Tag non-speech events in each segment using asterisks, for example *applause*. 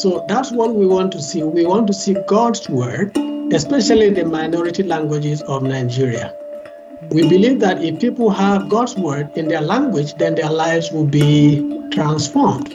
So that's what we want to see. We want to see God's word, especially the minority languages of Nigeria. We believe that if people have God's word in their language, then their lives will be transformed.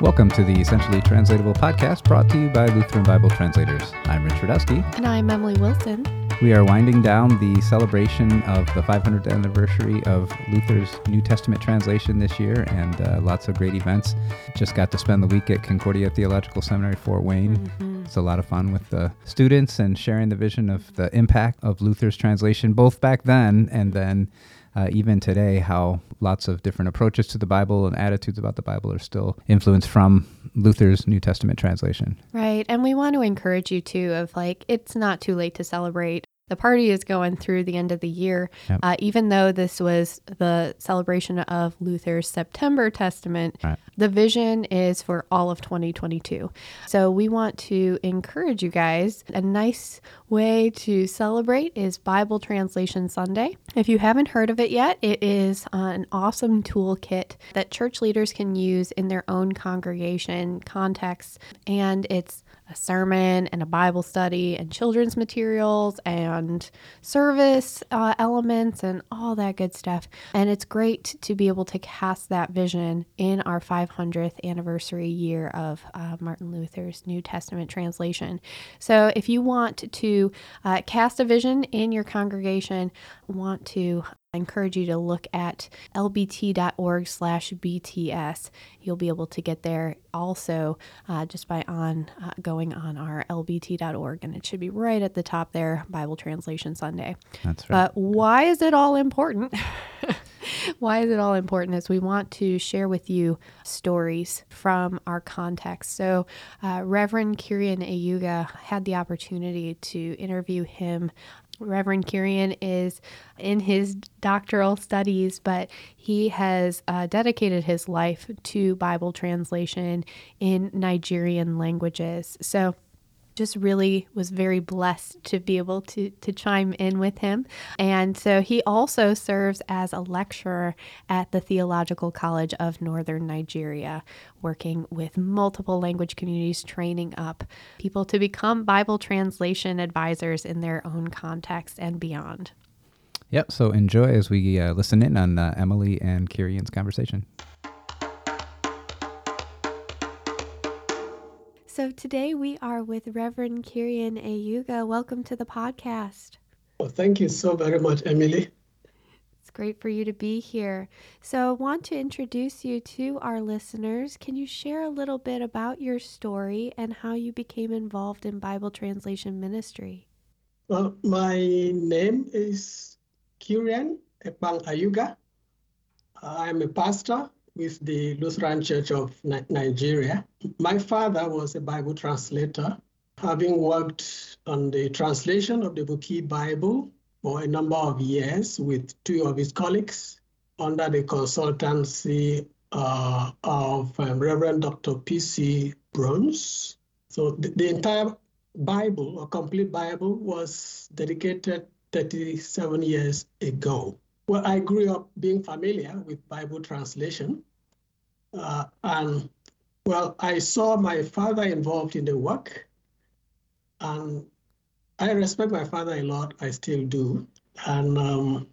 Welcome to the Essentially Translatable podcast brought to you by Lutheran Bible Translators. I'm Richard Esty. And I'm Emily Wilson. We are winding down the celebration of the 500th anniversary of Luther's New Testament translation this year, and uh, lots of great events. Just got to spend the week at Concordia Theological Seminary, Fort Wayne. Mm-hmm. It's a lot of fun with the students and sharing the vision of the impact of Luther's translation, both back then and then uh, even today, how lots of different approaches to the Bible and attitudes about the Bible are still influenced from Luther's New Testament translation. Right. And we want to encourage you too of like, it's not too late to celebrate the party is going through the end of the year. Yep. Uh, even though this was the celebration of Luther's September Testament, right. the vision is for all of 2022. So we want to encourage you guys. A nice way to celebrate is Bible Translation Sunday. If you haven't heard of it yet, it is an awesome toolkit that church leaders can use in their own congregation context. And it's a sermon and a Bible study and children's materials and service uh, elements and all that good stuff. And it's great to be able to cast that vision in our 500th anniversary year of uh, Martin Luther's New Testament translation. So if you want to uh, cast a vision in your congregation, want to I encourage you to look at lbt.org slash BTS. You'll be able to get there also uh, just by on uh, going on our lbt.org, and it should be right at the top there, Bible Translation Sunday. That's right. But why is it all important? *laughs* why is it all important is we want to share with you stories from our context. So uh, Reverend Kirian Ayuga had the opportunity to interview him Reverend Kirian is in his doctoral studies, but he has uh, dedicated his life to Bible translation in Nigerian languages. So just really was very blessed to be able to, to chime in with him. And so he also serves as a lecturer at the Theological College of Northern Nigeria, working with multiple language communities, training up people to become Bible translation advisors in their own context and beyond. Yep. So enjoy as we uh, listen in on uh, Emily and Kirian's conversation. So today we are with Reverend Kirian Ayuga. Welcome to the podcast. Well, thank you so very much, Emily. It's great for you to be here. So, I want to introduce you to our listeners. Can you share a little bit about your story and how you became involved in Bible translation ministry? Well, my name is Kirian Ekpang Ayuga. I'm a pastor with the Lutheran Church of Nigeria. My father was a Bible translator, having worked on the translation of the Boki Bible for a number of years with two of his colleagues under the consultancy uh, of um, Reverend Dr. P.C. Bruns. So the, the entire Bible, or complete Bible, was dedicated 37 years ago. Well, I grew up being familiar with Bible translation. Uh, and well, I saw my father involved in the work. And I respect my father a lot. I still do. And um,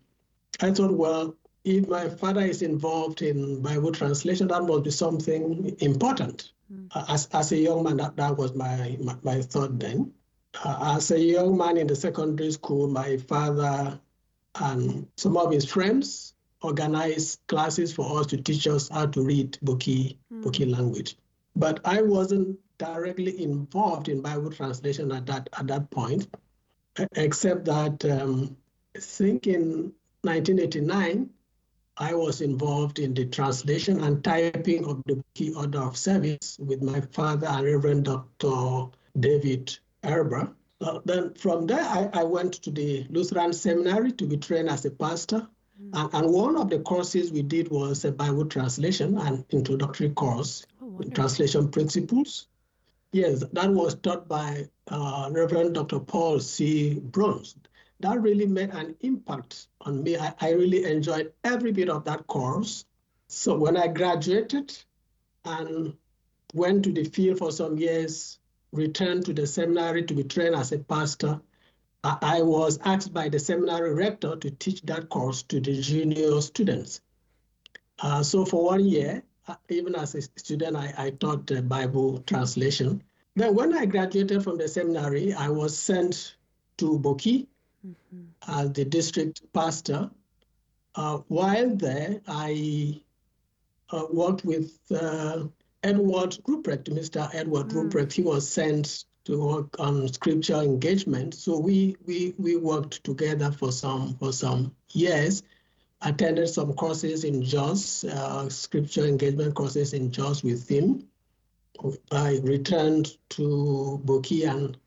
I thought, well, if my father is involved in Bible translation, that must be something important. Mm. Uh, as, as a young man, that, that was my, my, my thought then. Uh, as a young man in the secondary school, my father and some of his friends organized classes for us to teach us how to read Boki, mm. Boki language. But I wasn't directly involved in Bible translation at that at that point, except that um, I think in 1989 I was involved in the translation and typing of the Boki Order of Service with my father and Reverend Dr. David Erber. Uh, then from there, I, I, went to the Lutheran Seminary to be trained as a pastor. And, and, one of the courses we did was a Bible translation and introductory course, oh, translation principles. Yes, that was taught by uh, Reverend Dr. Paul C. Bruns. that really made an impact on me. I, I really enjoyed every bit of that course. So when I graduated and went to the field for some years, returned to the seminary to be trained as a pastor, I was asked by the seminary rector to teach that course to the junior students. Uh, so for one year, uh, even as a student, I, I taught the Bible translation. Then when I graduated from the seminary, I was sent to Boki mm-hmm. as the district pastor. Uh, while there, I uh, worked with uh, Edward Ruprecht, Mr. Edward mm. Ruprecht. He was sent to work on scripture engagement. So we we we worked together for some for some years. Attended some courses in Jos, uh, scripture engagement courses in Jos with him. I returned to Boki and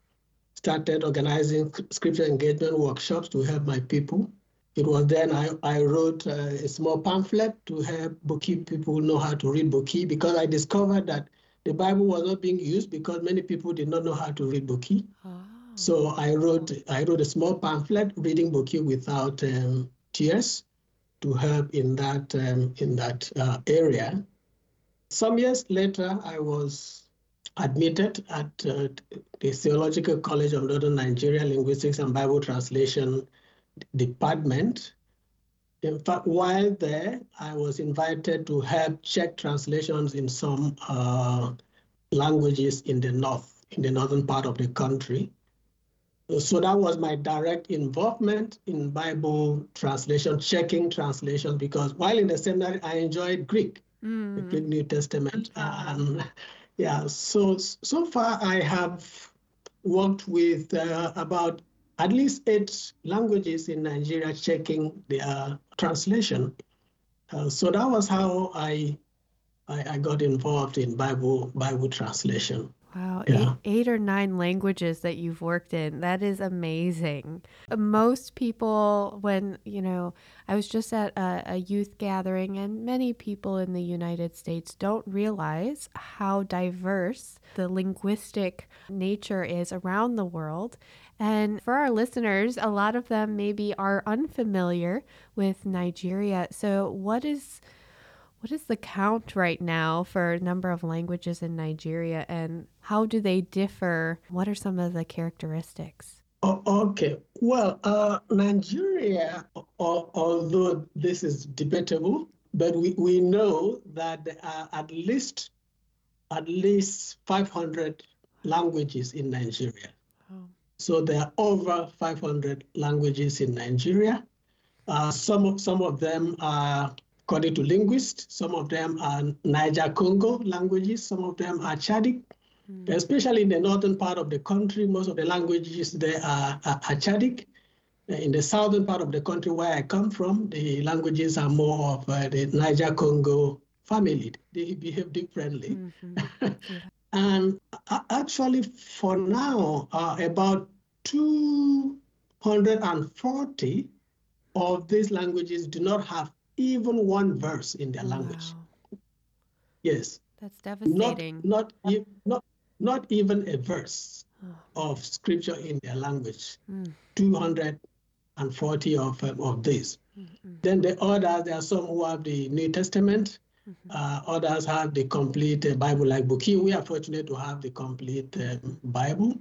started organizing scripture engagement workshops to help my people. It was then I, I wrote a small pamphlet to help Boki people know how to read Boki because I discovered that the Bible was not being used because many people did not know how to read Boki. Oh. So I wrote I wrote a small pamphlet, reading Boki without um, tears, to help in that um, in that uh, area. Some years later, I was admitted at uh, the Theological College of Northern Nigeria Linguistics and Bible Translation Department. In fact, while there, I was invited to help check translations in some uh, languages in the north, in the northern part of the country. So that was my direct involvement in Bible translation, checking translations, because while in the seminary, I enjoyed Greek mm. the Greek New Testament. And yeah, so so far I have worked with uh, about at least eight languages in Nigeria checking their translation. Uh, so that was how I, I, I got involved in Bible Bible translation. Wow, yeah. eight, eight or nine languages that you've worked in. That is amazing. Most people, when, you know, I was just at a, a, youth gathering, and many people in the United States don't realize how diverse the linguistic nature is around the world. And for our listeners, a lot of them maybe are unfamiliar with Nigeria. So, what is what is the count right now for number of languages in Nigeria and how do they differ? What are some of the characteristics? Oh, okay. Well, uh, Nigeria, although this is debatable, but we, we know that there are at least at least 500 languages in Nigeria. So there are over 500 languages in Nigeria. Uh, some, some of them are according to linguists. Some of them are Niger Congo languages, some of them are Chadic. Mm. Especially in the northern part of the country, most of the languages there are, are, are Chadic. In the southern part of the country where I come from, the languages are more of uh, the Niger Congo family. They behave differently. Mm-hmm. Yeah. *laughs* and actually, for now, uh, about 240 of these languages do not have even one verse in their language. Wow. Yes. That's devastating. Not not not not even a verse oh. of scripture in their language. Mm. 240 of um, of these. Mm-hmm. Then the others, there are some who have the New Testament. Mm-hmm. Uh, others have the complete uh, Bible, like Boki. We are fortunate to have the complete um, Bible.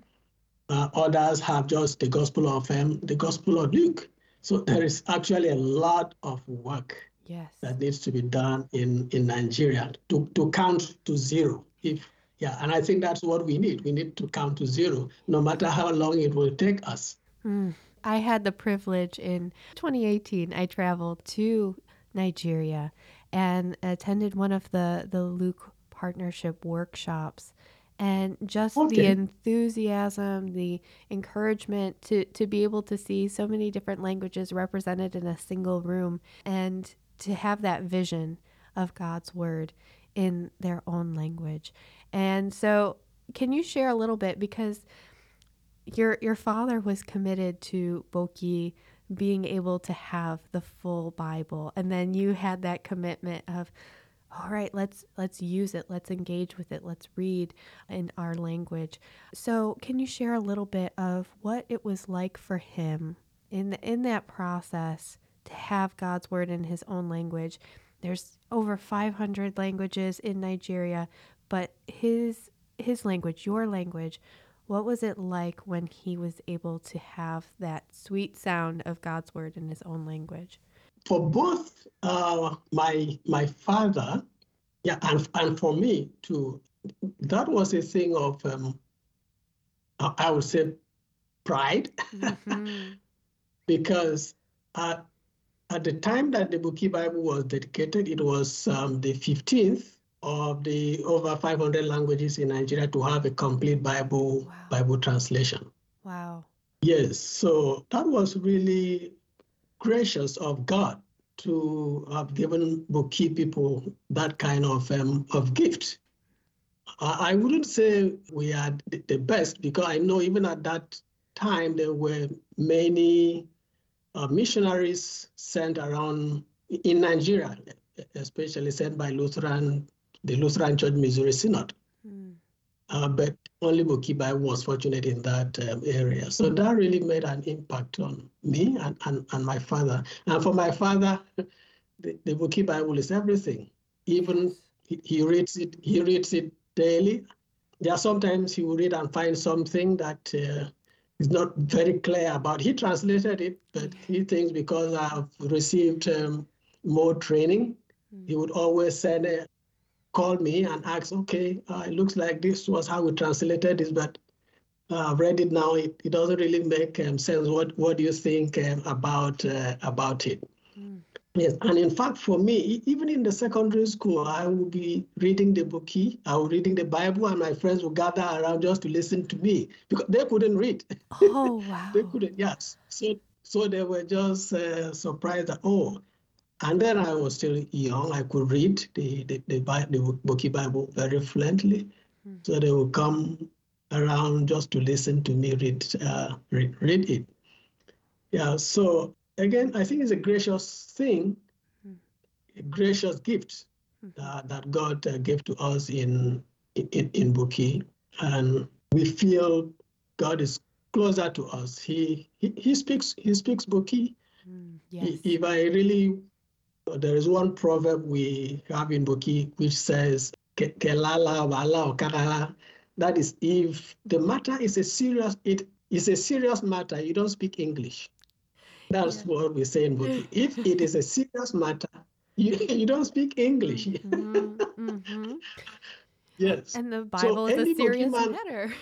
Uh, others have just the Gospel of um, the Gospel of Luke. So there is actually a lot of work yes. that needs to be done in, in Nigeria to, to count to zero. If yeah, and I think that's what we need. We need to count to zero, no matter how long it will take us. Mm. I had the privilege in 2018. I traveled to Nigeria and attended one of the the Luke partnership workshops and just okay. the enthusiasm, the encouragement to, to be able to see so many different languages represented in a single room and to have that vision of God's word in their own language. And so, can you share a little bit because your your father was committed to Boki being able to have the full Bible, and then you had that commitment of, all right, let's let's use it, let's engage with it, let's read in our language. So, can you share a little bit of what it was like for him in the, in that process to have God's word in his own language. There's over 500 languages in Nigeria, but his his language, your language, what was it like when he was able to have that sweet sound of God's word in his own language? For both uh, my my father, yeah, and and for me too, that was a thing of um, I would say pride, mm-hmm. *laughs* because at, at the time that the Boki Bible was dedicated, it was um, the 15th of the over 500 languages in Nigeria to have a complete Bible wow. Bible translation. Wow. Yes, so that was really gracious of God to have given Boki people that kind of um, of gift. I wouldn't say we are the best because I know even at that time there were many uh, missionaries sent around in Nigeria, especially sent by Lutheran the Lutheran Church Missouri Synod. Mm. Uh, but only Bokibai was fortunate in that um, area. So that really made an impact on me and, and, and my father. And for my father, *laughs* the, the Boki Bible is everything. Even he, he reads it, he reads it daily. There are sometimes he will read and find something that uh, is not very clear about. He translated it, but he thinks because I've received um, more training, mm. he would always send a, call me and ask, okay, uh, it looks like this was how we translated this, but uh, I've read it now. It, it doesn't really make um, sense. What What do you think um, about uh, about it? Mm. Yes, and in fact, for me, even in the secondary school, I would be reading the Boki, I would reading the Bible, and my friends would gather around just to listen to me because they couldn't read. Oh *laughs* wow! they couldn't. Yes. So so they were just uh, surprised that oh, and then I was still young. I could read the the, the, the Boki Bible very fluently. Mm. So they would come around just to listen to me read, uh, read, read it. Yeah. So again, I think it's a gracious thing, mm. a gracious gift mm. uh, that God uh, gave to us in in, in Boki, and we feel God is closer to us. He he, he speaks he speaks Boki. Mm, yes. If I really there is one proverb we have in Boki which says, Kelala wala That is, if the matter is a serious, it is a serious matter, you don't speak English. That's yeah. what we say in Boki. *laughs* If it is a serious matter, you, you don't speak English. Mm-hmm, mm-hmm. *laughs* Yes. And the Bible so is a serious matter.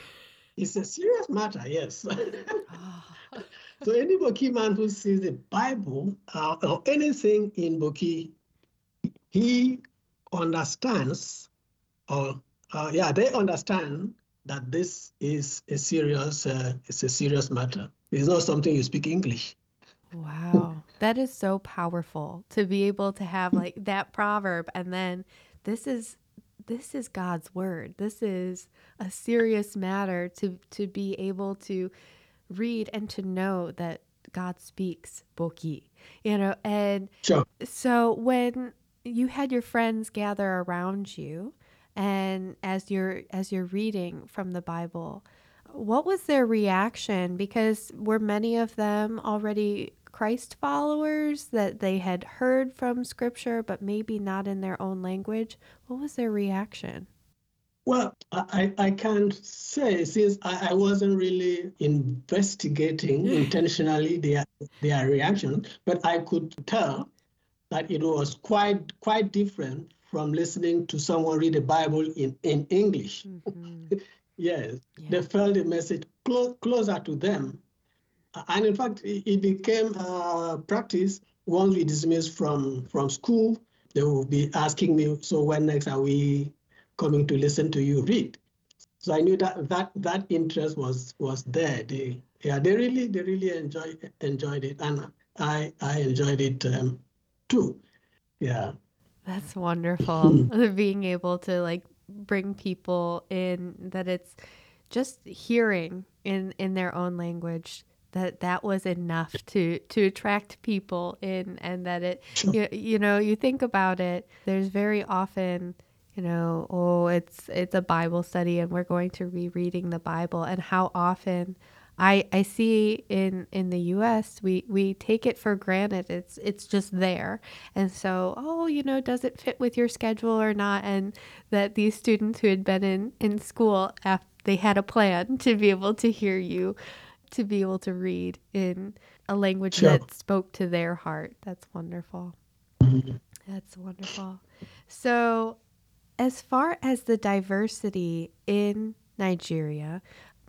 It's a serious matter, yes. oh. *laughs* So any Boki man who sees the Bible uh, or anything in Boki, he understands, or uh, yeah, they understand that this is a serious, uh, it's a serious matter. It's not something you speak English. Wow, that is so powerful to be able to have like that proverb, and then this is this is God's word. This is a serious matter to to be able to read and to know that God speaks Boki, you know, and sure. so when you had your friends gather around you and as you're as you're reading from the Bible, what was their reaction? Because were many of them already Christ followers that they had heard from scripture but maybe not in their own language? What was their reaction? Well, I, I can't say since I, I wasn't really investigating intentionally their their reaction, but I could tell that it was quite quite different from listening to someone read the Bible in, in English. Mm-hmm. *laughs* yes, yeah. they felt the message clo- closer to them. And in fact, it, became a practice once we dismissed from, from school. They will be asking me, so when next are we coming to listen to you read. So I knew that that that interest was was there. They yeah they really they really enjoyed enjoyed it, and I I enjoyed it um, too. Yeah. That's wonderful. *laughs* Being able to like bring people in that it's just hearing in in their own language that that was enough to to attract people in and that it you, you know you think about it there's very often you know, oh, it's it's a Bible study and we're going to be reading the Bible and how often I, I see in, in the US we, we take it for granted. It's it's just there. And so, oh, you know, does it fit with your schedule or not? And that these students who had been in, in school after they had a plan to be able to hear you, to be able to read in a language sure. that spoke to their heart. That's wonderful. Mm-hmm. That's wonderful. So as far as the diversity in Nigeria,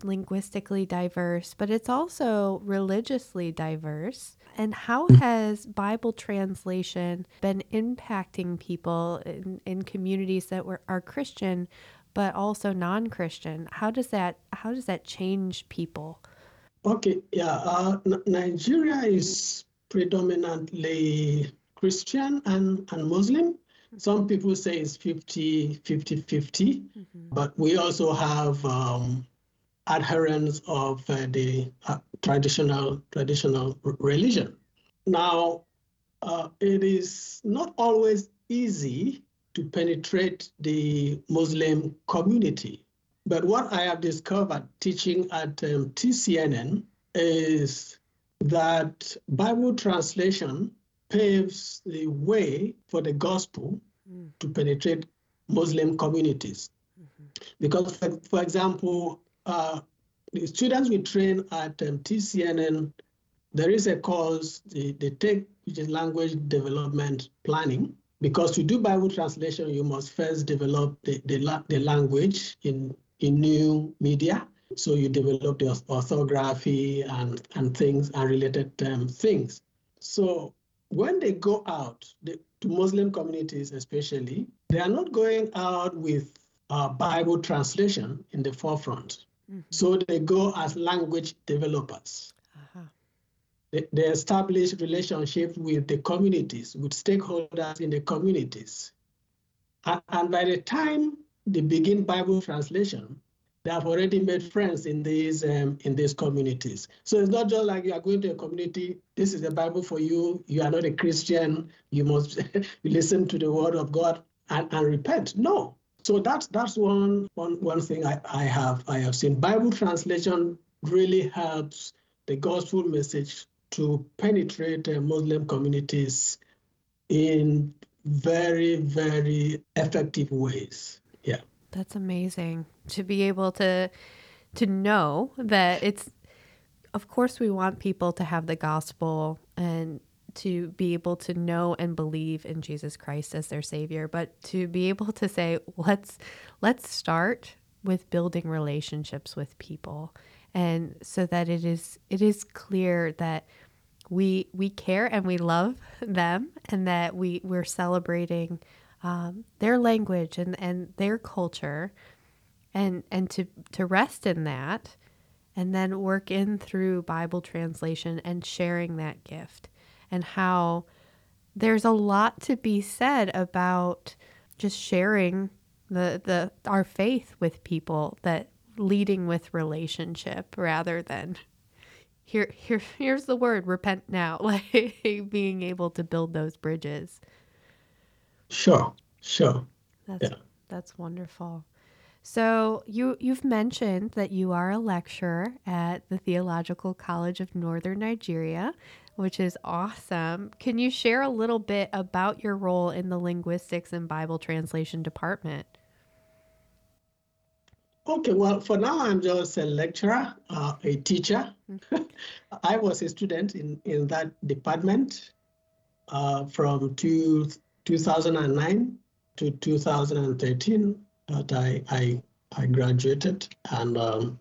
linguistically diverse, but it's also religiously diverse. And how mm. has Bible translation been impacting people in, in communities that were, are Christian but also non-Christian? How does that how does that change people? Okay, yeah, uh, N- Nigeria is predominantly Christian and, and Muslim. Some people say it's 50 50 50, mm-hmm. but we also have um, adherents of uh, the uh, traditional traditional religion. Now, uh, it is not always easy to penetrate the Muslim community. But what I have discovered teaching at um, TCNN is that Bible translation paves the way for the gospel mm. to penetrate Muslim communities. Mm-hmm. Because, for, for example, uh, the students we train at um, TCNN, there is a course they, they take, which is language development planning. Because to do Bible translation, you must first develop the, the, the language in, in new media. So you develop the orthography and, and things and related um, things. So when they go out they, to Muslim communities, especially, they are not going out with uh, Bible translation in the forefront. Mm-hmm. So they go as language developers. Uh-huh. They, they establish relationships with the communities, with stakeholders in the communities. And, and by the time they begin Bible translation, they have already made friends in these um, in these communities. So it's not just like you are going to a community. This is the Bible for you. You are not a Christian. You must *laughs* listen to the Word of God and, and repent. No. So that's that's one one one thing I, I have I have seen. Bible translation really helps the gospel message to penetrate uh, Muslim communities in very very effective ways. That's amazing to be able to to know that it's of course we want people to have the gospel and to be able to know and believe in Jesus Christ as their savior, but to be able to say let's let's start with building relationships with people. And so that it is it is clear that we we care and we love them and that we we're celebrating um, their language and, and their culture and and to to rest in that and then work in through Bible translation and sharing that gift and how there's a lot to be said about just sharing the the our faith with people that leading with relationship rather than here here *laughs* here's the word repent now *laughs* like being able to build those bridges Sure, sure. That's yeah. that's wonderful. So you you've mentioned that you are a lecturer at the Theological College of Northern Nigeria, which is awesome. Can you share a little bit about your role in the linguistics and Bible translation department? Okay, well, for now I'm just a lecturer, uh, a teacher. Mm-hmm. *laughs* I was a student in, in that department uh, from two, 2009 to 2013 that I, I, I graduated. And um,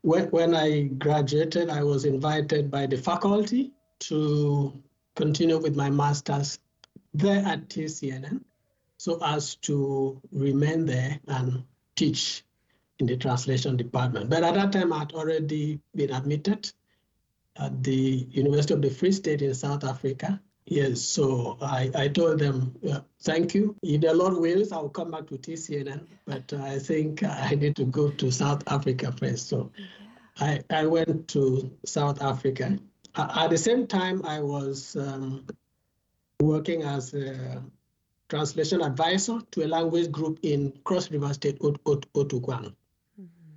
when, when I graduated, I was invited by the faculty to continue with my master's there at TCNN so as to remain there and teach in the translation department. But at that time, I'd already been admitted at the University of the Free State in South Africa Yes, so I, I told them, thank you. In the Lord wills, I'll come back to TCNN, but I think I need to go to South Africa first. So. I, I went to South Africa. At the same time, I was um, working as a translation advisor to a language group in Cross River State, Ot- Ot- Otukwan. Mm-hmm.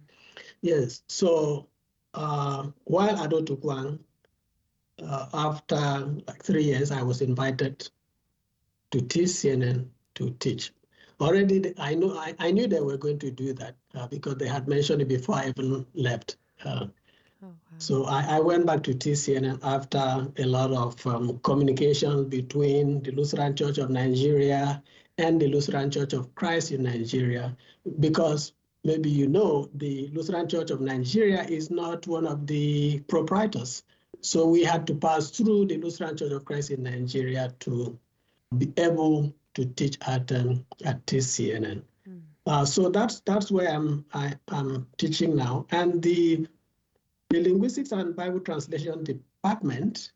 Yes, so uh, while at Otu Kwang, uh, after like three years, I was invited to TCNN to teach. Already, I know I, I knew they were going to do that uh, because they had mentioned it before I even left. Uh, oh, wow. So I, I, went back to TCNN after a lot of um, communication between the Lutheran Church of Nigeria and the Lutheran Church of Christ in Nigeria, because maybe you know the Lutheran Church of Nigeria is not one of the proprietors. So we had to pass through the Lutheran Church of Christ in Nigeria to be able to teach at um, at TCNN. Mm. Uh, so that's that's where I'm I, am teaching now, and the the linguistics and Bible translation department,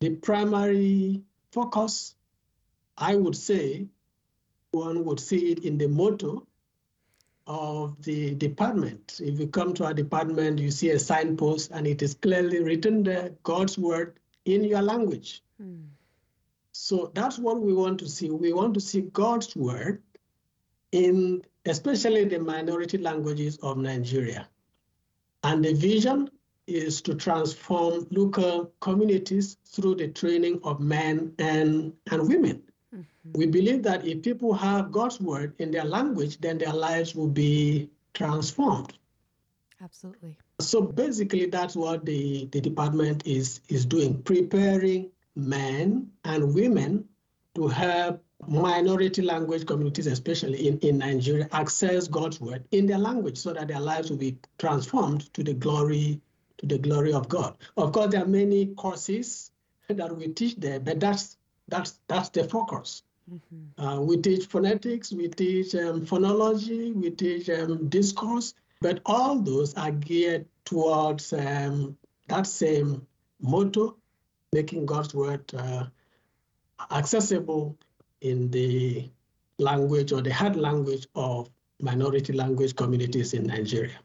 the primary focus, I would say, one would see it in the motto of the department. If you come to our department, you see a signpost and it is clearly written there, God's word in your language. Mm. So that's what we want to see. We want to see God's word in especially the minority languages of Nigeria. And the vision is to transform local communities through the training of men and, and women. We believe that if people have God's word in their language, then their lives will be transformed. Absolutely. So basically, that's what the, the department is, is doing, preparing men and women to help minority language communities, especially in, in Nigeria, access God's word in their language so that their lives will be transformed to the glory to the glory of God. Of course, there are many courses that we teach there, but that's that's that's the focus. Mm-hmm. Uh, we teach phonetics, we teach um, phonology, we teach um, discourse, but all those are geared towards um, that same motto, making God's word uh, accessible in the language or the hard language of minority language communities in Nigeria.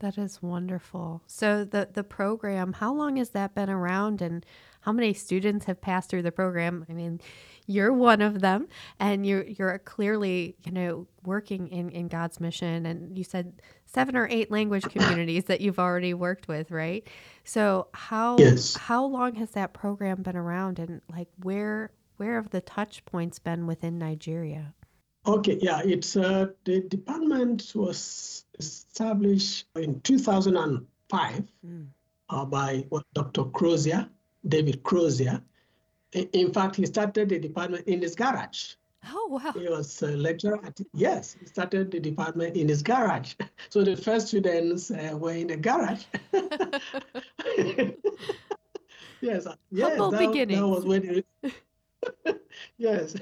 That is wonderful. So the the program, how long has that been around and how many students have passed through the program? I mean, you're one of them and you're you're clearly, you know, working in, in God's mission and you said seven or eight language communities that you've already worked with, right? So how yes. how long has that program been around and like where where have the touch points been within Nigeria? Okay, yeah, it's uh, the department was established in 2005 mm. uh, by what, Dr. Crozier, David Crozier. In fact, he started the department in his garage. Oh, wow. He was a lecturer at, yes, he started the department in his garage. *laughs* So the first students uh, were in the garage. *laughs* yes, yes, Humble that, beginnings. that was when it, *laughs* yes,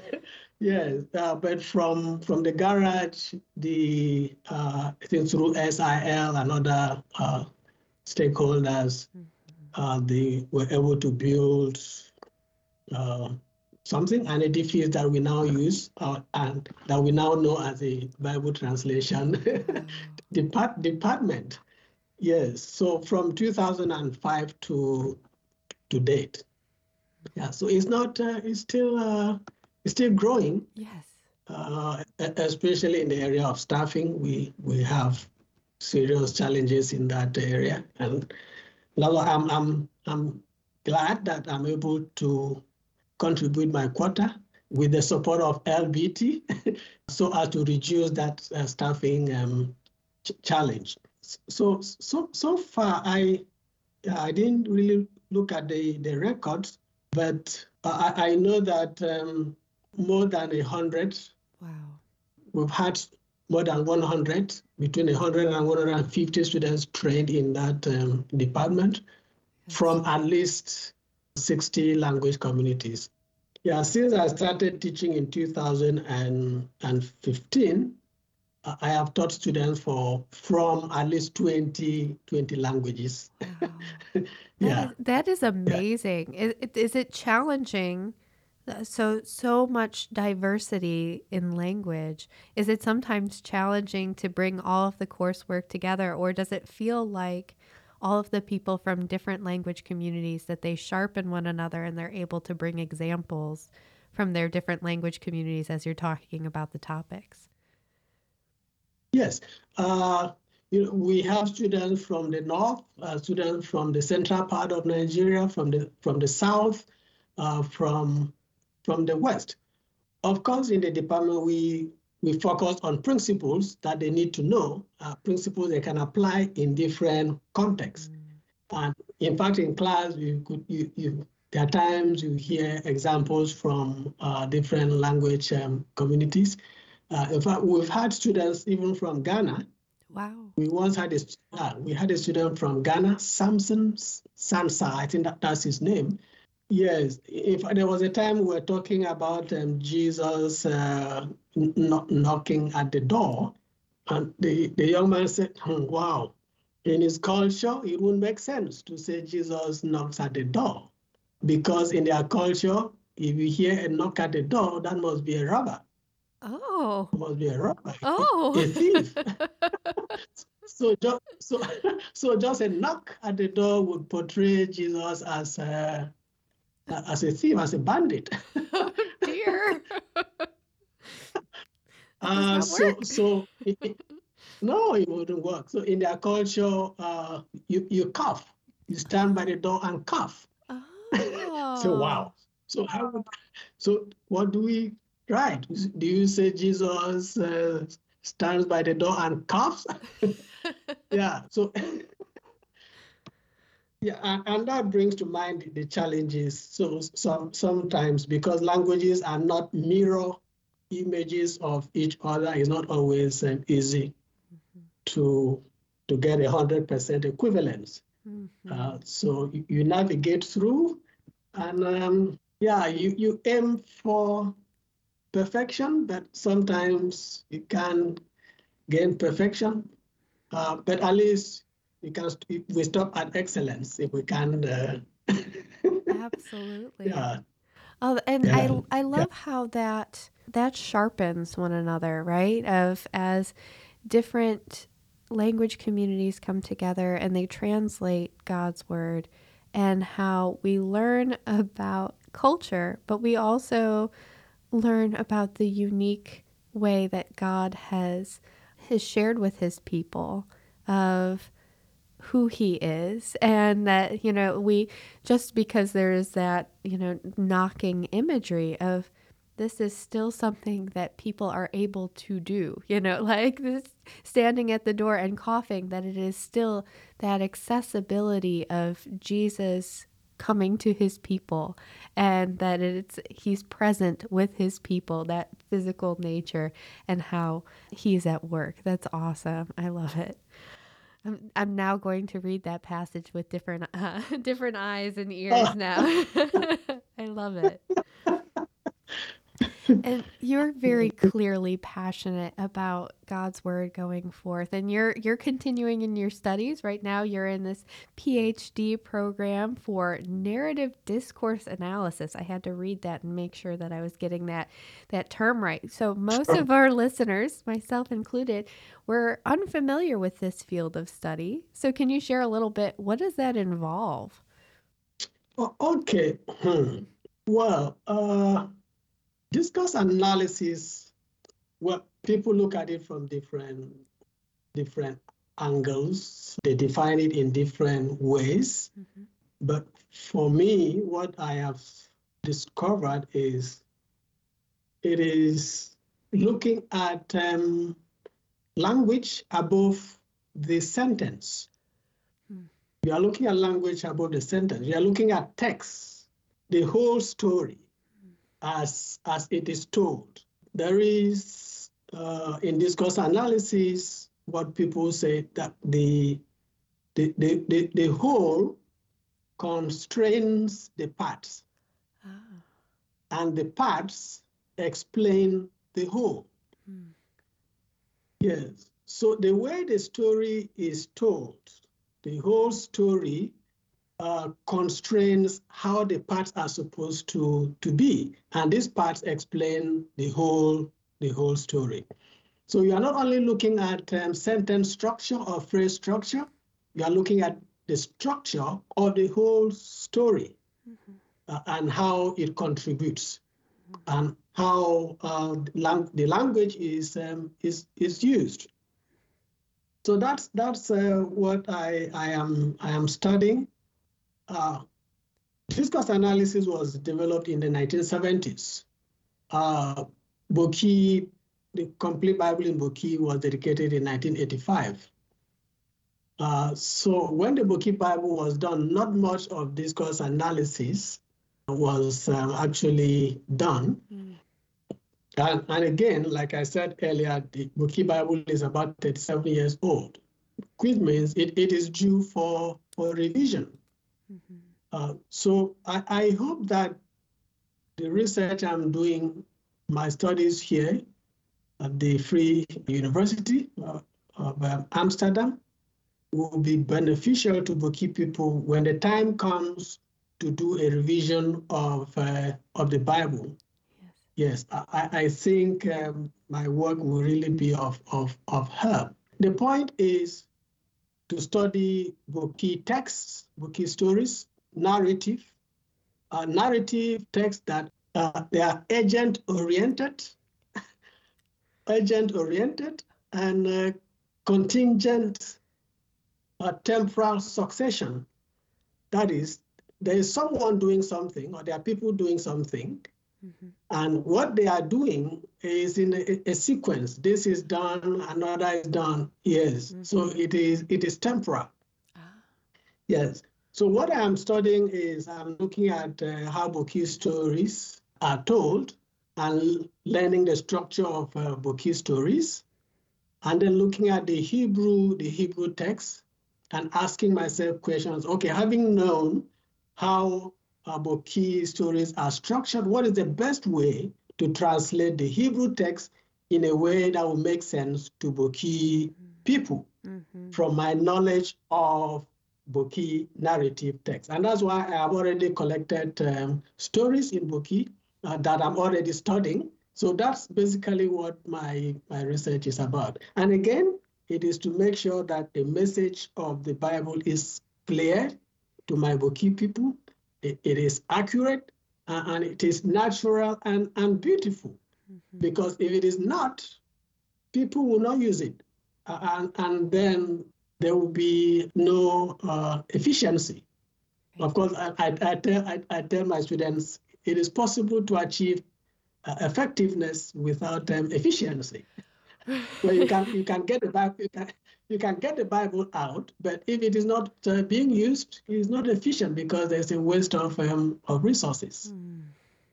Yes, uh, but from from the garage, the uh, I think through SIL and other uh, stakeholders, mm-hmm. uh, they were able to build uh, something, an edifice that we now use uh, and that we now know as a Bible translation *laughs* depart- department. Yes, so from 2005 to to date. Yeah, so it's not, uh, it's still uh, still growing. Yes. Uh, especially in the area of staffing, we we have serious challenges in that area, and now I'm I'm I'm glad that I'm able to contribute my quota with the support of LBT, *laughs* so as to reduce that uh, staffing um, ch- challenge. So so so far, I I didn't really look at the the records, but I, I know that. Um, more than a hundred. Wow. We've had more than 100, between 100 and 150 students trained in that um, department yes. from at least 60 language communities. Yeah, since I started teaching in 2015, I have taught students for from at least 20, 20 languages. Wow. *laughs* yeah. That is, that is amazing. Yeah. Is, is it challenging uh, so so much diversity in language is it sometimes challenging to bring all of the coursework together or does it feel like all of the people from different language communities that they sharpen one another and they're able to bring examples from their different language communities as you're talking about the topics yes uh, you know, we have students from the north, uh, students from the central part of Nigeria, from the from the south, uh, from from the west. Of course, in the department, we we focus on principles that they need to know, uh, principles they can apply in different contexts. Mm. And in fact, in class, you could you, you there are times you hear examples from uh, different language um, communities. Uh, in fact, we've had students even from Ghana Wow. We once had a uh, we had a student from Ghana, Samson Sansa, I think that, that's his name. Yes, if there was a time we were talking about um, Jesus uh, knocking at the door, and the, the young man said, hmm, "Wow, in his culture, it wouldn't make sense to say Jesus knocks at the door, because in their culture, if you hear a knock at the door, that must be a robber." Oh. Must be a robber. Oh. *laughs* A thief. *laughs* so just so *laughs* so just a knock at the door would portray Jesus as a as a thief, as a bandit. oh dear. Uh, so so it, it, *laughs* no, it wouldn't work. So in their culture, uh, you you cough. You stand by the door and cough. *laughs* Oh. so wow. So how would, so what do we Right. Do you say Jesus uh, stands by the door and coughs? *laughs* yeah. So, yeah, and, and, that brings to mind the challenges. So, some sometimes because languages are not mirror images of each other, is not always um, easy mm-hmm. to to get a hundred percent equivalence. Mm-hmm. Uh, so you, you, navigate through, and um, yeah, you you aim for perfection, but sometimes you can gain perfection. Uh, but at least we can we stop at excellence if we can. Uh, *laughs* Absolutely. Yeah. Oh, and yeah. I I love yeah. how that that sharpens one another, right? Of as different language communities come together and they translate God's word and how we learn about culture, but we also learn about the unique way that God has has shared with his people of who he is and that you know we just because there is that you know knocking imagery of this is still something that people are able to do *laughs* you know like this standing at the door and coughing that it is still that accessibility of Jesus coming to his people and that it's he's present with his people that physical nature and how he's at work. That's awesome. I love it. I'm, I'm now going to read that passage with different *laughs* uh, different eyes and ears now. *laughs* I love it and you're very clearly passionate about God's word going forth and you're you're continuing in your studies. Right now you're in this PhD program for narrative discourse analysis. I had to read that and make sure that I was getting that that term right. So most of our listeners myself included were unfamiliar with this field of study. So can you share a little bit? What does that involve? Okay. Hmm. well uh discourse analysis, well, people look at it from different different angles. They define it in different ways. Mm-hmm. But for me, what I have discovered is it is looking at um, language above the sentence. Hmm. You are looking at language above the sentence. You are looking at text, the whole story as, as it is told. There is, uh, in discourse analysis, what people say that the, the, the, the, the whole constrains the parts, ah. and the parts explain the whole. Hmm. Yes. So the way the story is told, the whole story uh, constrains how the parts are supposed to, to be. And these parts explain the whole, the whole story. So you are not only looking at um, sentence structure or phrase structure, you are looking at the structure of the whole story mm-hmm. uh, and how it contributes mm-hmm. and how uh, lang- the language is, um, is, is used. So that's that's uh, what I I am I am studying. Uh, discourse analysis was developed in the 1970s. Uh, Boki, the complete Bible in Boki was dedicated in 1985. Uh, so when the Boki Bible was done, not much of discourse analysis was um, actually done. Mm. And, and, again, like I said earlier, the Boki Bible is about 37 years old, which means it, it is due for, for revision. Mm-hmm. Uh, so I, I hope that the research I'm doing, my studies here at the Free University uh, of um, Amsterdam, will be beneficial to Boki people when the time comes to do a revision of uh, of the Bible. Yes, yes I, I think um, my work will really be of, of, of help. The point is to study Boki texts, Boki stories, narrative, uh, narrative texts that uh, they are agent oriented, *laughs* agent oriented, and uh, contingent uh, temporal succession. That is, there is someone doing something, or there are people doing something, mm-hmm. and what they are doing is in a, a, sequence. This is done, another is done. Yes, mm-hmm. so it is it is temporal. Ah. Yes. So what I am studying is I'm looking at uh, how Boki stories are told and learning the structure of uh, Boki stories, and then looking at the Hebrew the Hebrew text and asking myself questions. Okay, having known how uh, Boki stories are structured, what is the best way to translate the Hebrew text in a way that will make sense to Boki people mm-hmm. from my knowledge of Boki narrative text. And that's why I have already collected um, stories in Boki uh, that I'm already studying. So that's basically what my, my research is about. And again, it is to make sure that the message of the Bible is clear to my Boki people. it, it is accurate and it is natural and, and beautiful. Mm-hmm. Because if it is not, people will not use it. Uh, and, and then there will be no uh, efficiency. Of course, I, I, I, tell, I, I, tell my students it is possible to achieve uh, effectiveness without um, efficiency. well, you can you can get the Bible you can, you can get the Bible out, but if it is not uh, being used, it is not efficient because there's a waste of um, of resources. Mm.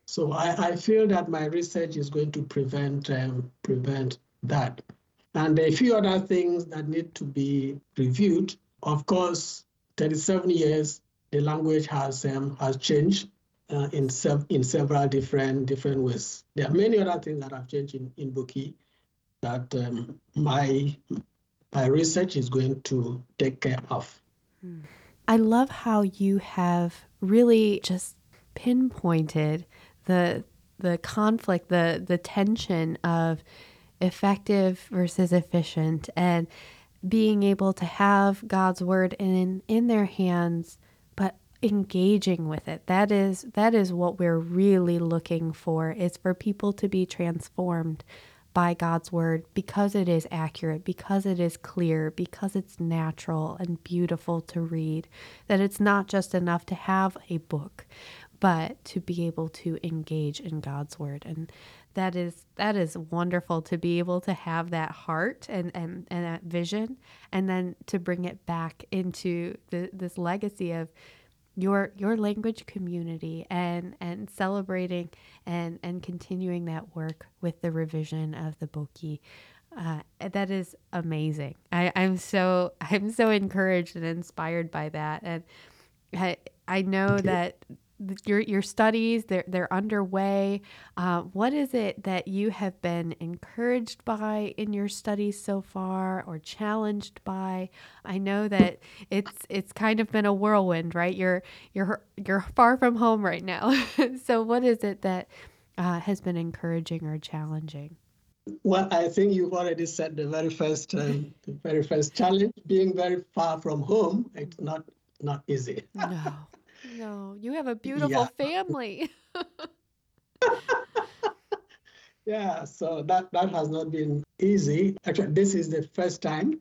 So I, I feel that my research is going to prevent um, prevent that. And a few other things that need to be reviewed. Of course, 37 years, the language has um, has changed uh, in, sev- in several different different ways. There are many other things that have changed in, in Boki that um, my my research is going to take care of. I love how you have really just pinpointed the the conflict, the the tension of effective versus efficient and being able to have God's word in in their hands but engaging with it. That is that is what we're really looking for is for people to be transformed by God's word because it is accurate, because it is clear, because it's natural and beautiful to read. That it's not just enough to have a book, but to be able to engage in God's word. And that is that is wonderful to be able to have that heart and and, and that vision and then to bring it back into the, this legacy of your your language community and and celebrating and and continuing that work with the revision of the Boki. Uh, that is amazing. I, I'm so I'm so encouraged and inspired by that, and I I know that your your studies they're they're underway. Uh, what is it that you have been encouraged by in your studies so far, or challenged by? I know that it's it's kind of been a whirlwind, right? You're you're you're far from home right now. *laughs* so what is it that uh, has been encouraging or challenging? Well, I think you've already said the very first, um, the very first challenge. Being very far from home, it's not not easy. no, no, you have a beautiful yeah. family. *laughs* *laughs* yeah, so that that has not been easy. Actually, this is the first time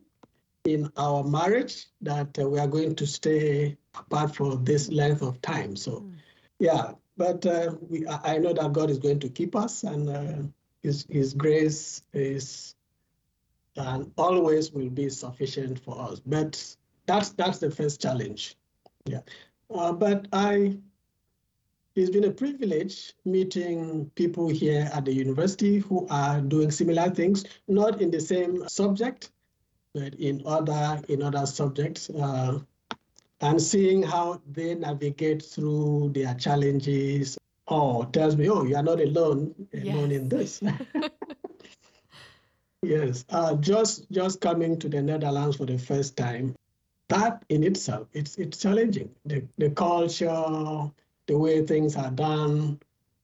in our marriage that uh, we are going to stay apart for this length of time. So, mm. yeah, but uh, we, I know that God is going to keep us, and uh, His His grace is and always will be sufficient for us. But that's that's the first challenge. Yeah, uh, but I. It's been a privilege meeting people here at the university who are doing similar things, not in the same subject, but in other in other subjects, uh, and seeing how they navigate through their challenges. Oh, tells me, oh, you are not alone alone yes. in this. *laughs* yes, uh, just just coming to the Netherlands for the first time, that in itself, it's it's challenging. The the culture, the way things are done,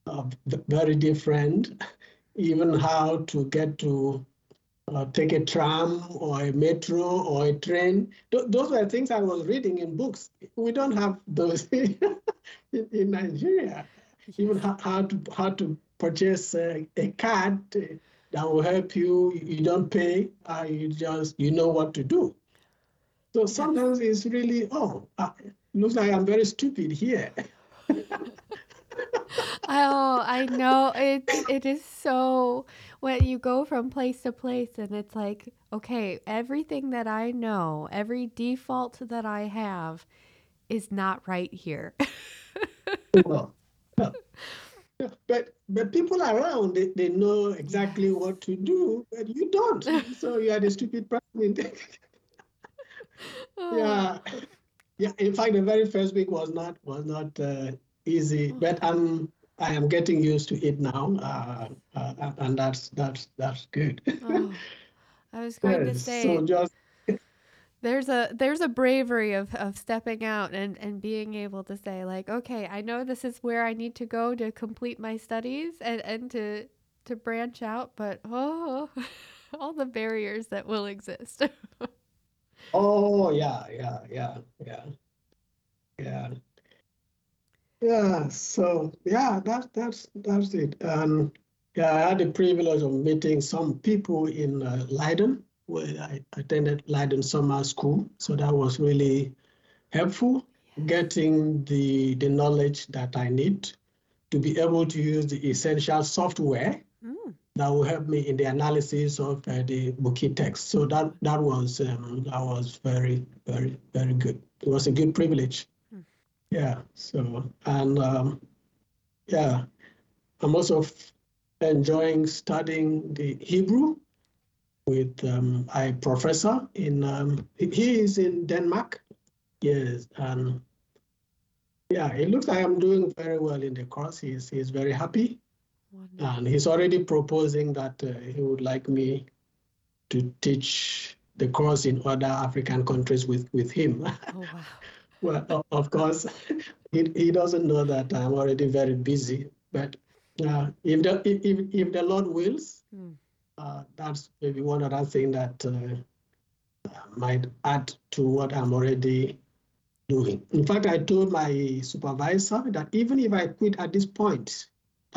uh, very different. *laughs* Even how to get to uh, take a tram or a metro or a train. Th- those were things I was reading in books. We don't have those *laughs* in, in, Nigeria. Even how, how, to how to purchase a, a card that will help you. You don't pay. Uh, you just you know what to do. So sometimes it's really oh, looks like I'm very stupid here. *laughs* oh, I know it. It is so when you go from place to place, and it's like, okay, everything that I know, every default that I have, is not right here. *laughs* well, well, but but people around they, they know exactly what to do, but you don't. so you are the stupid person. Yeah, *laughs* yeah. In fact, the very first week was not was not uh, easy, but I'm I am getting used to it now, uh, uh, and that's that's that's good. *laughs* oh, I was going yes, to say. So just *laughs* there's a there's a bravery of, of stepping out and, and being able to say like okay I know this is where I need to go to complete my studies and, and to to branch out but oh all the barriers that will exist. Oh yeah yeah yeah yeah yeah yeah, so yeah, that's that's that's it. And yeah, I had the privilege of meeting some people in uh, Leiden, where I attended Leiden Summer School. So that was really helpful, getting the the knowledge that I need to be able to use the essential software. That will help me in the analysis of uh, the Boki text. So that that was um, that was very very very good. It was a good privilege. Yeah. So, and um, yeah, I'm also enjoying studying the Hebrew with um, a professor in, um, he is in Denmark. Yes. And yeah, it looks like I'm doing very well in the course. He's, he's very happy. And he's already proposing that uh, he would like me to teach the course in other African countries with, with him. *laughs* Oh, wow. Well, of course, *laughs* he, he doesn't know that I'm already very busy. But uh, if, the, if, if the Lord wills, mm. uh, that's maybe one other thing that uh, might add to what I'm already doing. In fact, I told my supervisor that even if I quit at this point,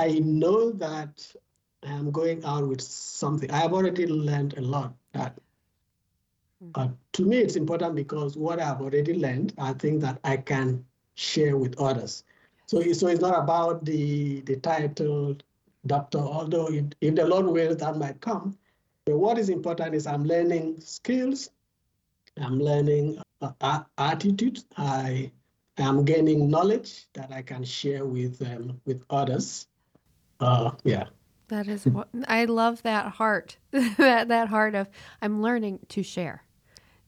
I know that I am going out with something. I have already learned a lot that uh, to me, it's important because what I've already learned, I think that I can share with others. So, so it's not about the, the title doctor, although if, if the Lord wills, that might come. But what is important is I'm learning skills, I'm learning uh, attitude, I am gaining knowledge that I can share with um, with others. Uh, yeah. That is what I love that heart, *laughs* that that heart of I'm learning to share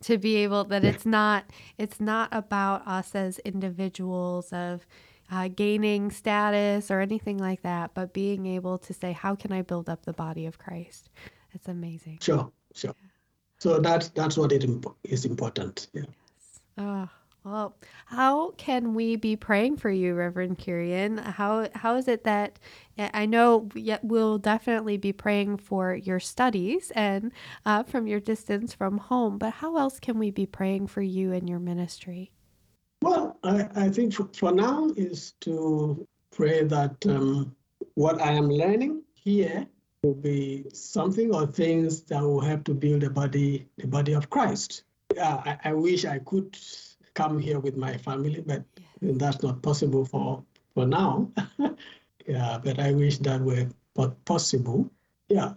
to be able that it's not it's not about us as individuals of uh, gaining status or anything like that, but being able to say, how can I build up the body of Christ? It's amazing. Sure, sure. So that's that's what it is important. Yeah. Yes. Oh, well, how can we be praying for you, Reverend Kirian? How how is it that I know we'll definitely be praying for your studies and uh, from your distance from home, but how else can we be praying for you and your ministry? Well, I, I think for, for now is to pray that um, what I am learning here will be something or things that will help to build the body, the body of Christ I, I, wish I could come here with my family, but that's not possible for for now. *laughs* yeah, but I wish that were possible. Yeah,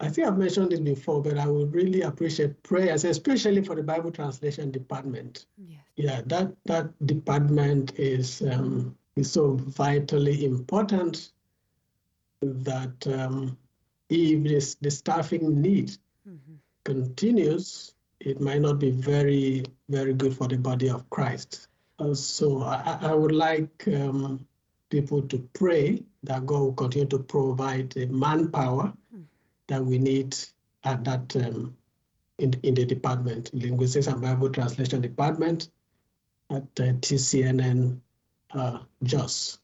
I think I've mentioned it before, but I would really appreciate prayers, especially for the Bible translation department. Yes. Yeah, that that department is um, is so vitally important that um, if this, the staffing need mm-hmm. continues, it might not be very very good for the body of Christ. Uh, so I, I, would like um, people to pray that God will continue to provide the manpower that we need at that um, in, in the department, Linguistics and Bible Translation Department at uh, TCNN uh, JOS.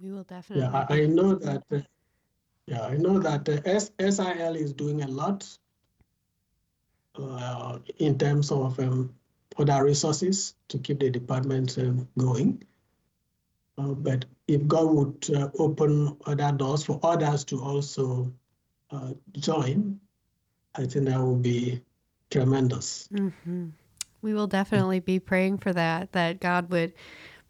We will definitely. Yeah, I, I know that. Uh, yeah, I know that uh, S- SIL is doing a lot uh, in terms of um, other resources to keep the department um, going. Uh, but if God would uh, open other doors for others to also uh, join, I think that would be tremendous. Mm-hmm. We will definitely be praying for that, that God would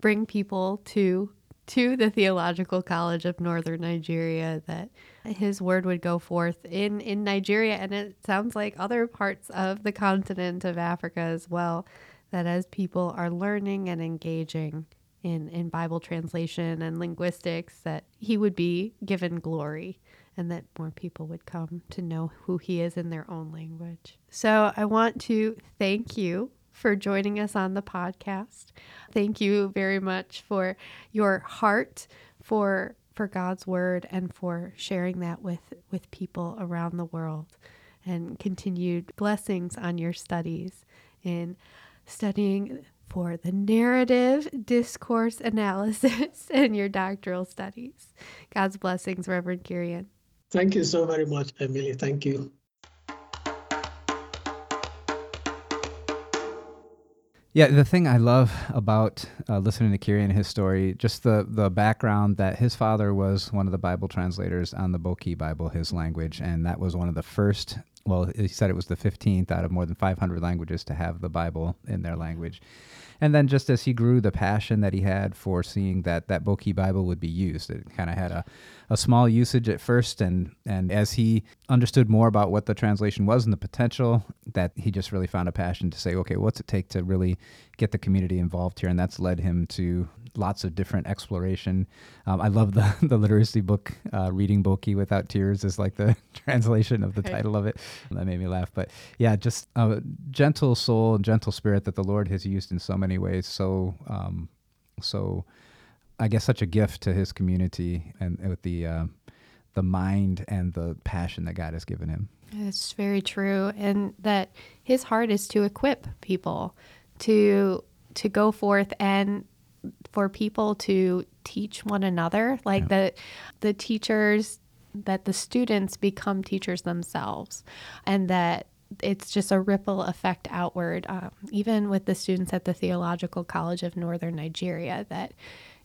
bring people to to the Theological College of Northern Nigeria, that his word would go forth in, in Nigeria, and it sounds like other parts of the continent of Africa as well, that as people are learning and engaging in, in Bible translation and linguistics, that he would be given glory and that more people would come to know who he is in their own language. So I want to thank you for joining us on the podcast. Thank you very much for your heart for for God's word and for sharing that with with people around the world and continued blessings on your studies in studying for the narrative discourse analysis *laughs* and your doctoral studies. God's blessings, Reverend Kirian. Thank you so very much, Emily. Thank you. Yeah, the thing I love about uh, listening to Kiri and his story, just the the background that his father was one of the Bible translators on the Boki Bible, his language, and that was one of the first. Well, he said it was the 15th out of more than 500 languages to have the Bible in their language. And then just as he grew, the passion that he had for seeing that that Boki Bible would be used, it kind of had a a small usage at first, and and as he understood more about what the translation was and the potential, that he just really found a passion to say, okay, what's it take to really get the community involved here, and that's led him to lots of different exploration. Um, I love the *laughs* the literacy book, uh, reading Boki without tears is like the *laughs* translation of the right. title of it. That made me laugh. But yeah, just a gentle soul and gentle spirit that the Lord has used in so many ways. So um, so I guess, such a gift to his community and with the uh, the mind and the passion that God has given him. It's very true, and that his heart is to equip people to to go forth and for people to teach one another, like yeah. that the teachers that the students become teachers themselves, and that it's just a ripple effect outward, um, even with the students at the Theological College of Northern Nigeria, that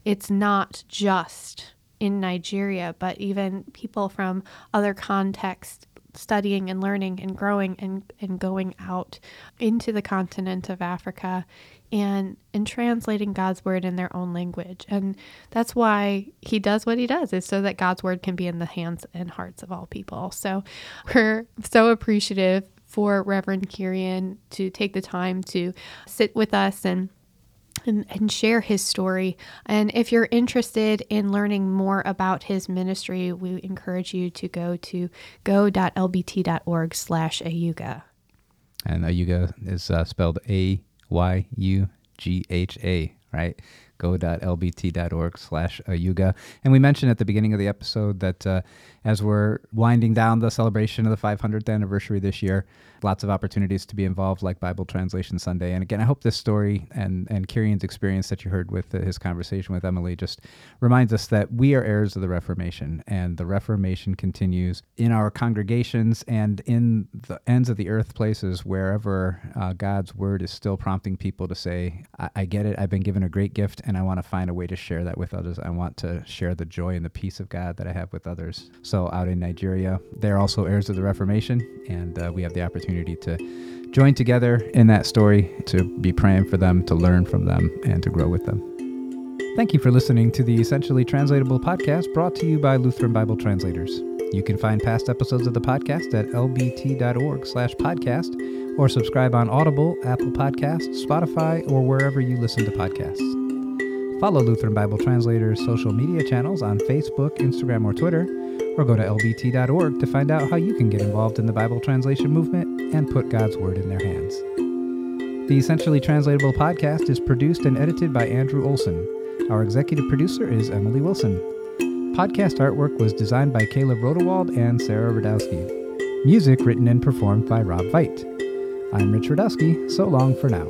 it's not just in Nigeria, but even people from other contexts studying and learning and growing and, and going out into the continent of Africa and and translating God's word in their own language. And that's why he does what he does is so that God's word can be in the hands and hearts of all people. So we're so appreciative for Reverend Kirian to take the time to sit with us and and, and, share his story. And if you're interested in learning more about his ministry, we encourage you to go to go.lbt.org slash Ayugha. And Ayugha is uh, spelled A-Y-U-G-H-A, right? go.lbt.org slash ayugha. And we mentioned at the beginning of the episode that uh, as we're winding down the celebration of the 500th anniversary this year, lots of opportunities to be involved, like Bible Translation Sunday. And again, I hope this story and, and Kirian's experience that you heard with his conversation with Emily just reminds us that we are heirs of the Reformation, and the Reformation continues in our congregations and in the ends of the earth places wherever uh, God's word is still prompting people to say, I, I get it, I've been given a great gift and I want to find a way to share that with others. I want to share the joy and the peace of God that I have with others. So, out in Nigeria, they're also heirs of the Reformation, and uh, we have the opportunity to join together in that story to be praying for them, to learn from them, and to grow with them. Thank you for listening to the Essentially Translatable podcast brought to you by Lutheran Bible Translators. You can find past episodes of the podcast at lbt.org slash podcast or subscribe on Audible, Apple Podcasts, Spotify, or wherever you listen to podcasts. Follow Lutheran Bible Translators' social media channels on Facebook, Instagram, or Twitter, or go to lbt.org to find out how you can get involved in the Bible translation movement and put God's Word in their hands. The Essentially Translatable podcast is produced and edited by Andrew Olson. Our executive producer is Emily Wilson. Podcast artwork was designed by Caleb Rodewald and Sarah Radowski. Music written and performed by Rob Veit. I'm Rich Radowski. So long for now.